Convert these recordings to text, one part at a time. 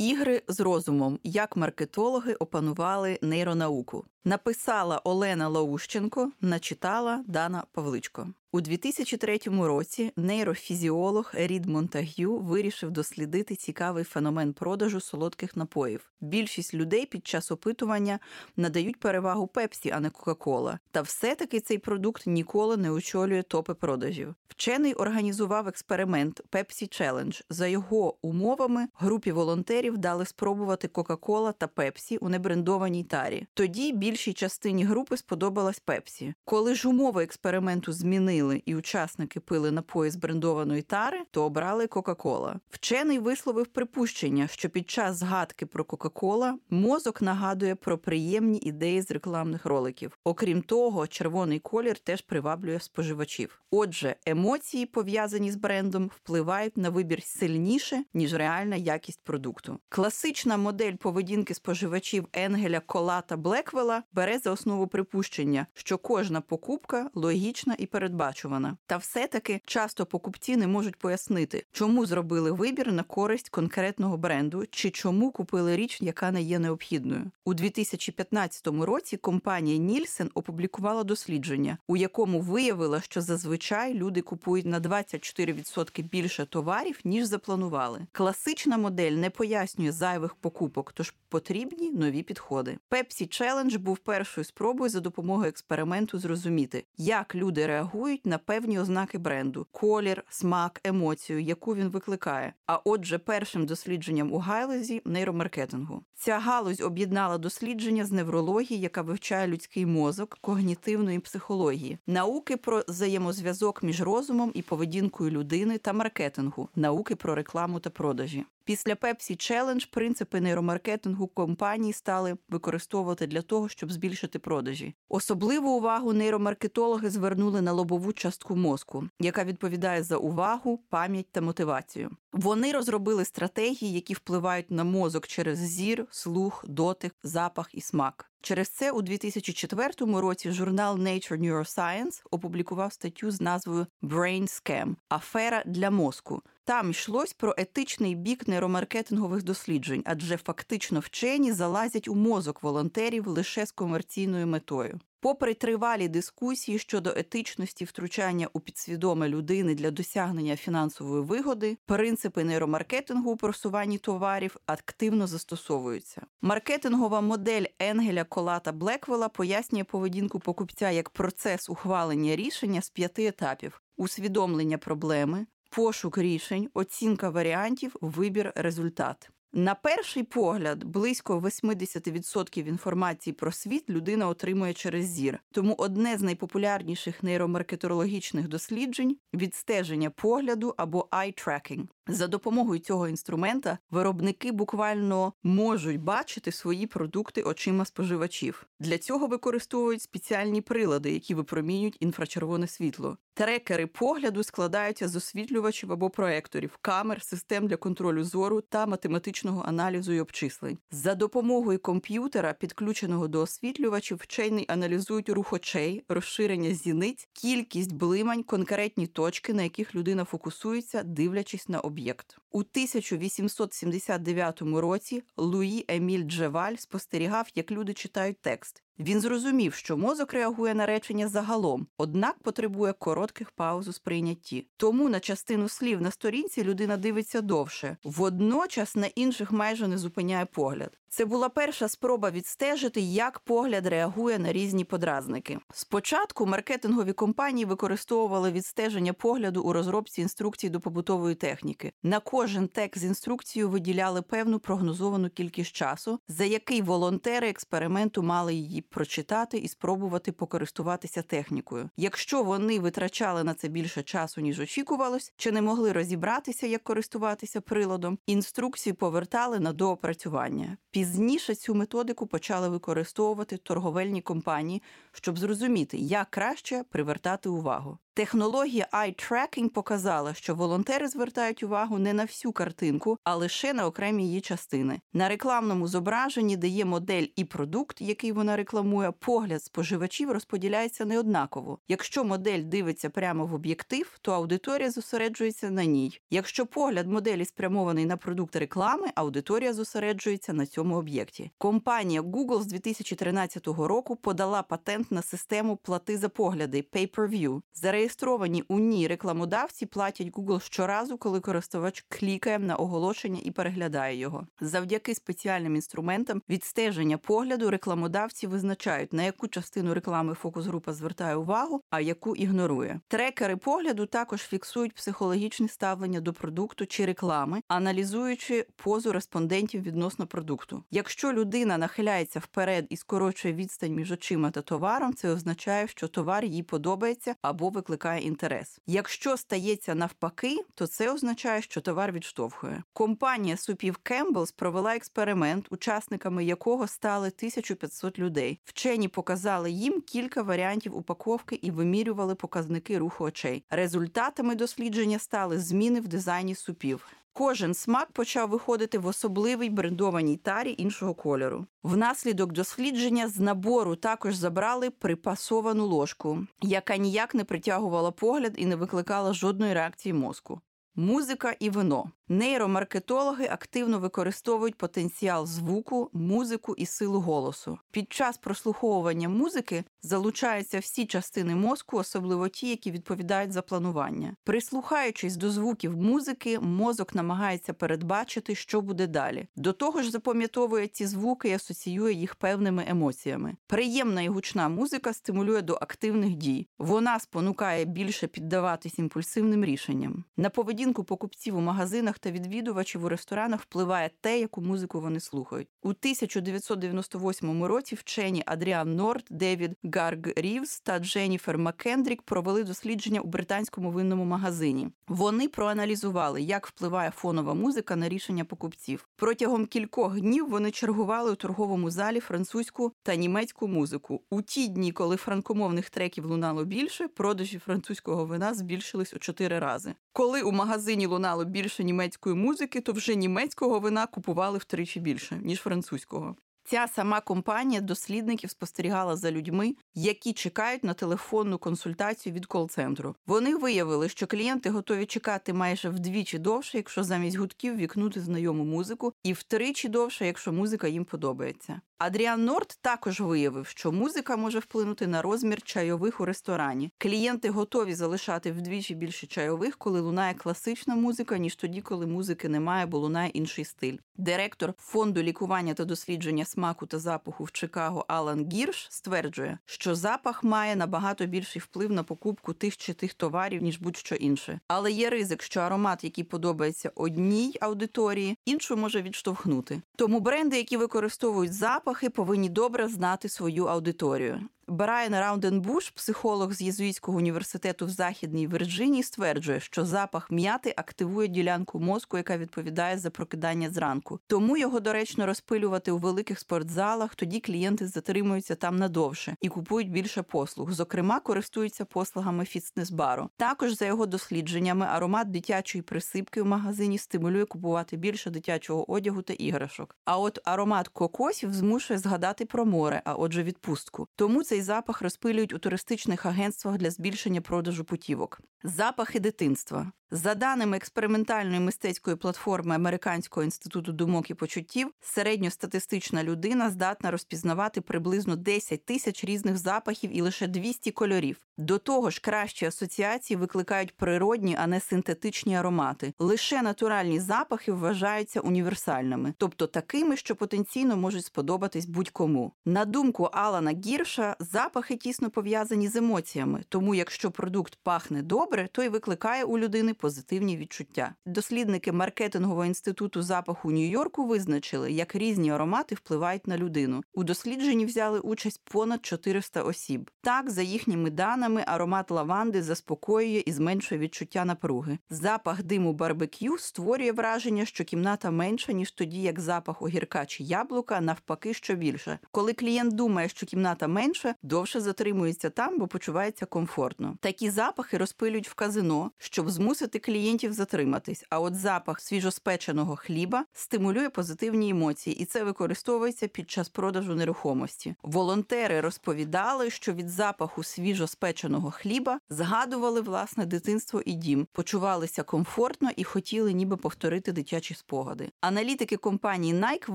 Ігри з розумом, як маркетологи опанували нейронауку. Написала Олена Лаущенко, начитала Дана Павличко. У 2003 році нейрофізіолог Рід Монтаг'ю вирішив дослідити цікавий феномен продажу солодких напоїв. Більшість людей під час опитування надають перевагу Пепсі, а не Кока-Кола. Та все-таки цей продукт ніколи не очолює топи продажів. Вчений організував експеримент Pepsi Challenge. За його умовами групі волонтерів дали спробувати Кока-Кола та Пепсі у небрендованій тарі. Тоді більшій частині групи сподобалась Пепсі. Коли ж умови експерименту змінили і учасники пили напої з брендованої тари, то обрали Кока-Кола. Вчений висловив припущення, що під час згадки про Кока-Кола мозок нагадує про приємні ідеї з рекламних роликів. Окрім того, червоний колір теж приваблює споживачів. Отже, емоції, пов'язані з брендом, впливають на вибір сильніше ніж реальна якість продукту. Класична модель поведінки споживачів Енгеля Кола та Блеквела бере за основу припущення, що кожна покупка логічна і передбачувана. Та все-таки часто покупці не можуть пояснити, чому зробили вибір на користь конкретного бренду чи чому купили річ, яка не є необхідною. У 2015 році компанія Нільсен опублікувала дослідження, у якому виявила, що зазвичай люди купують на 24% більше товарів ніж запланували. Класична модель не пояснює зайвих покупок, тож потрібні нові підходи. Pepsi Challenge був першою спробою за допомогою експерименту зрозуміти, як люди реагують на певні ознаки бренду: колір, смак, емоцію, яку він викликає. А отже, першим дослідженням у галузі нейромаркетингу. Ця галузь об'єднала дослідження з неврології, яка вивчає людський мозок, когнітивної психології, науки про взаємозв'язок між розумом і поведінкою людини та маркетингу, науки про рекламу та продажі. Після Pepsi Challenge принципи нейромаркетингу компанії стали використовувати для того, щоб збільшити продажі. Особливу увагу нейромаркетологи звернули на лобову частку мозку, яка відповідає за увагу, пам'ять та мотивацію. Вони розробили стратегії, які впливають на мозок через зір, слух, дотик, запах і смак. Через це у 2004 році журнал Nature Neuroscience опублікував статтю з назвою Brain Scam – афера для мозку. Там йшлось про етичний бік нейромаркетингових досліджень, адже фактично вчені залазять у мозок волонтерів лише з комерційною метою. Попри тривалі дискусії щодо етичності втручання у підсвідоме людини для досягнення фінансової вигоди, принципи нейромаркетингу у просуванні товарів активно застосовуються. Маркетингова модель Енгеля Колата Блеквела пояснює поведінку покупця як процес ухвалення рішення з п'яти етапів: усвідомлення проблеми, пошук рішень, оцінка варіантів, вибір, результат. На перший погляд, близько 80% інформації про світ людина отримує через зір. Тому одне з найпопулярніших нейромаркетологічних досліджень відстеження погляду або eye tracking. За допомогою цього інструмента виробники буквально можуть бачити свої продукти очима споживачів. Для цього використовують спеціальні прилади, які випромінюють інфрачервоне світло. Трекери погляду складаються з освітлювачів або проекторів, камер, систем для контролю зору та математичного аналізу і обчислень. За допомогою комп'ютера, підключеного до освітлювачів, вчені аналізують рух очей, розширення зіниць, кількість блимань, конкретні точки, на яких людина фокусується, дивлячись на об'єкт объект. У 1879 році Луї Еміль Джеваль спостерігав, як люди читають текст. Він зрозумів, що мозок реагує на речення загалом, однак потребує коротких пауз у сприйнятті. Тому на частину слів на сторінці людина дивиться довше, водночас на інших майже не зупиняє погляд. Це була перша спроба відстежити, як погляд реагує на різні подразники. Спочатку маркетингові компанії використовували відстеження погляду у розробці інструкцій до побутової техніки. На кожен текст з інструкцією виділяли певну прогнозовану кількість часу, за який волонтери експерименту мали її прочитати і спробувати покористуватися технікою. Якщо вони витрачали на це більше часу, ніж очікувалось, чи не могли розібратися, як користуватися приладом, інструкції повертали на доопрацювання. Пізніше цю методику почали використовувати торговельні компанії, щоб зрозуміти, як краще привертати увагу. Технологія eye tracking показала, що волонтери звертають увагу не на всю картинку, а лише на окремі її частини. На рекламному зображенні, де є модель і продукт, який вона рекламує, погляд споживачів розподіляється неоднаково. Якщо модель дивиться прямо в об'єктив, то аудиторія зосереджується на ній. Якщо погляд моделі спрямований на продукт реклами, аудиторія зосереджується на цьому об'єкті. Компанія Google з 2013 року подала патент на систему плати за погляди Pay-per-view. Зареєстровані у ній рекламодавці платять Google щоразу, коли користувач клікає на оголошення і переглядає його. Завдяки спеціальним інструментам відстеження погляду рекламодавці визначають, на яку частину реклами фокус-група звертає увагу, а яку ігнорує. Трекери погляду також фіксують психологічне ставлення до продукту чи реклами, аналізуючи позу респондентів відносно продукту. Якщо людина нахиляється вперед і скорочує відстань між очима та товаром, це означає, що товар їй подобається або викликає інтерес. Якщо стається навпаки, то це означає, що товар відштовхує. Компанія супів Кемблс провела експеримент, учасниками якого стали 1500 людей. Вчені показали їм кілька варіантів упаковки і вимірювали показники руху очей. Результатами дослідження стали зміни в дизайні супів. Кожен смак почав виходити в особливій брендованій тарі іншого кольору. Внаслідок дослідження з набору також забрали припасовану ложку, яка ніяк не притягувала погляд і не викликала жодної реакції мозку. Музика і вино. Нейромаркетологи активно використовують потенціал звуку, музику і силу голосу. Під час прослуховування музики залучаються всі частини мозку, особливо ті, які відповідають за планування. Прислухаючись до звуків музики, мозок намагається передбачити, що буде далі. До того ж, запам'ятовує ці звуки і асоціює їх певними емоціями. Приємна і гучна музика стимулює до активних дій. Вона спонукає більше піддаватись імпульсивним рішенням. На поведінку покупців у магазинах та відвідувачів у ресторанах впливає те, яку музику вони слухають. У 1998 році вчені Адріан Норд, Девід Гарг Рівс та Дженніфер Маккендрік провели дослідження у британському винному магазині. Вони проаналізували, як впливає фонова музика на рішення покупців. Протягом кількох днів вони чергували у торговому залі французьку та німецьку музику. У ті дні, коли франкомовних треків лунало більше, продажі французького вина збільшились у чотири рази. Коли у магазині лунало більше німецької музики, то вже німецького вина купували втричі більше ніж французького. Ця сама компанія дослідників спостерігала за людьми, які чекають на телефонну консультацію від кол-центру. Вони виявили, що клієнти готові чекати майже вдвічі довше, якщо замість гудків вікнути знайому музику, і втричі довше, якщо музика їм подобається. Адріан Норд також виявив, що музика може вплинути на розмір чайових у ресторані. Клієнти готові залишати вдвічі більше чайових, коли лунає класична музика, ніж тоді, коли музики немає, бо лунає інший стиль. Директор фонду лікування та дослідження смаку та запаху в Чикаго Алан Гірш стверджує, що запах має набагато більший вплив на покупку тих чи тих товарів, ніж будь-що інше. Але є ризик, що аромат, який подобається одній аудиторії, іншу може відштовхнути. Тому бренди, які використовують запахи, повинні добре знати свою аудиторію. Брайан Раунденбуш, психолог з Єзуїтського університету в Західній Вірджинії, стверджує, що запах м'яти активує ділянку мозку, яка відповідає за прокидання зранку. Тому його доречно розпилювати у великих спортзалах. Тоді клієнти затримуються там надовше і купують більше послуг. Зокрема, користуються послугами фітнес-бару. Також за його дослідженнями, аромат дитячої присипки в магазині стимулює купувати більше дитячого одягу та іграшок. А от аромат кокосів змушує згадати про море, а отже, відпустку. Тому цей запах розпилюють у туристичних агентствах для збільшення продажу путівок. Запахи дитинства. За даними експериментальної мистецької платформи Американського інституту думок і почуттів, середньостатистична людина здатна розпізнавати приблизно 10 тисяч різних запахів і лише 200 кольорів. До того ж, кращі асоціації викликають природні, а не синтетичні аромати. Лише натуральні запахи вважаються універсальними, тобто такими, що потенційно можуть сподобатись будь-кому. На думку Алана Гірша, запахи тісно пов'язані з емоціями, тому якщо продукт пахне добре, то й викликає у людини позитивні відчуття. Дослідники маркетингового інституту запаху Нью-Йорку визначили, як різні аромати впливають на людину. У дослідженні взяли участь понад 400 осіб. Так, за їхніми даними, аромат лаванди заспокоює і зменшує відчуття напруги. Запах диму барбекю створює враження, що кімната менша, ніж тоді, як запах огірка чи яблука, навпаки, що більше. Коли клієнт думає, що кімната менша, довше затримується там, бо почувається комфортно. Такі запахи розпилюють в казино, щоб змусити клієнтів затриматись. А от запах свіжоспеченого хліба стимулює позитивні емоції, і це використовується під час продажу нерухомості. Волонтери розповідали, що від запаху свіжоспеченого хліба згадували власне дитинство і дім, почувалися комфортно і хотіли ніби повторити дитячі спогади. Аналітики компанії Nike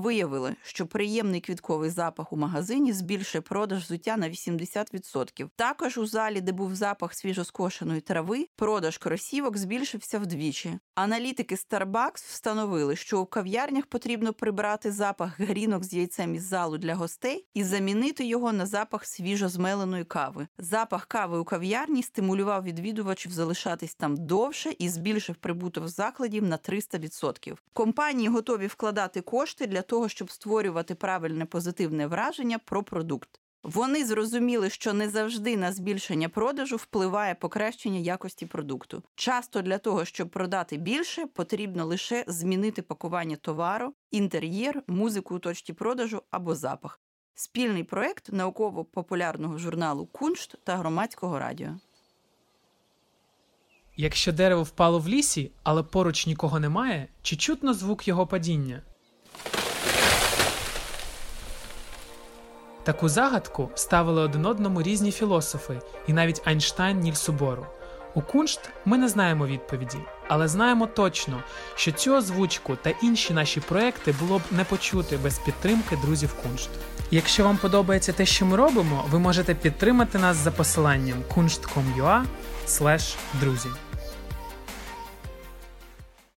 виявили, що приємний квітковий запах у магазині збільшує продаж взуття на 80%. Також у залі, де був запах свіжоскошеної трави, продаж кросівок збільшився вдвічі. Аналітики Starbucks встановили, що у кав'ярнях потрібно прибрати запах грінок з яйцем із залу для гостей і замінити його на запах свіжозмеленої кави. Запах кави у кав'ярні стимулював відвідувачів залишатись там довше і збільшив прибуток закладів на 300%. Компанії готові вкладати кошти для того, щоб створювати правильне позитивне враження про продукт. Вони зрозуміли, що не завжди на збільшення продажу впливає покращення якості продукту. Часто для того, щоб продати більше, потрібно лише змінити пакування товару, інтер'єр, музику у точці продажу або запах. Спільний проект науково-популярного журналу Куншт та громадського радіо. Якщо дерево впало в лісі, але поруч нікого немає, чи чутно звук його падіння? Таку загадку ставили один одному різні філософи, і навіть Айнштайн Нільсу Бору. У Куншт ми не знаємо відповіді, але знаємо точно, що цю озвучку та інші наші проекти було б не почути без підтримки друзів Куншт. Якщо вам подобається те, що ми робимо, ви можете підтримати нас за посиланням kunst.com.ua друзі.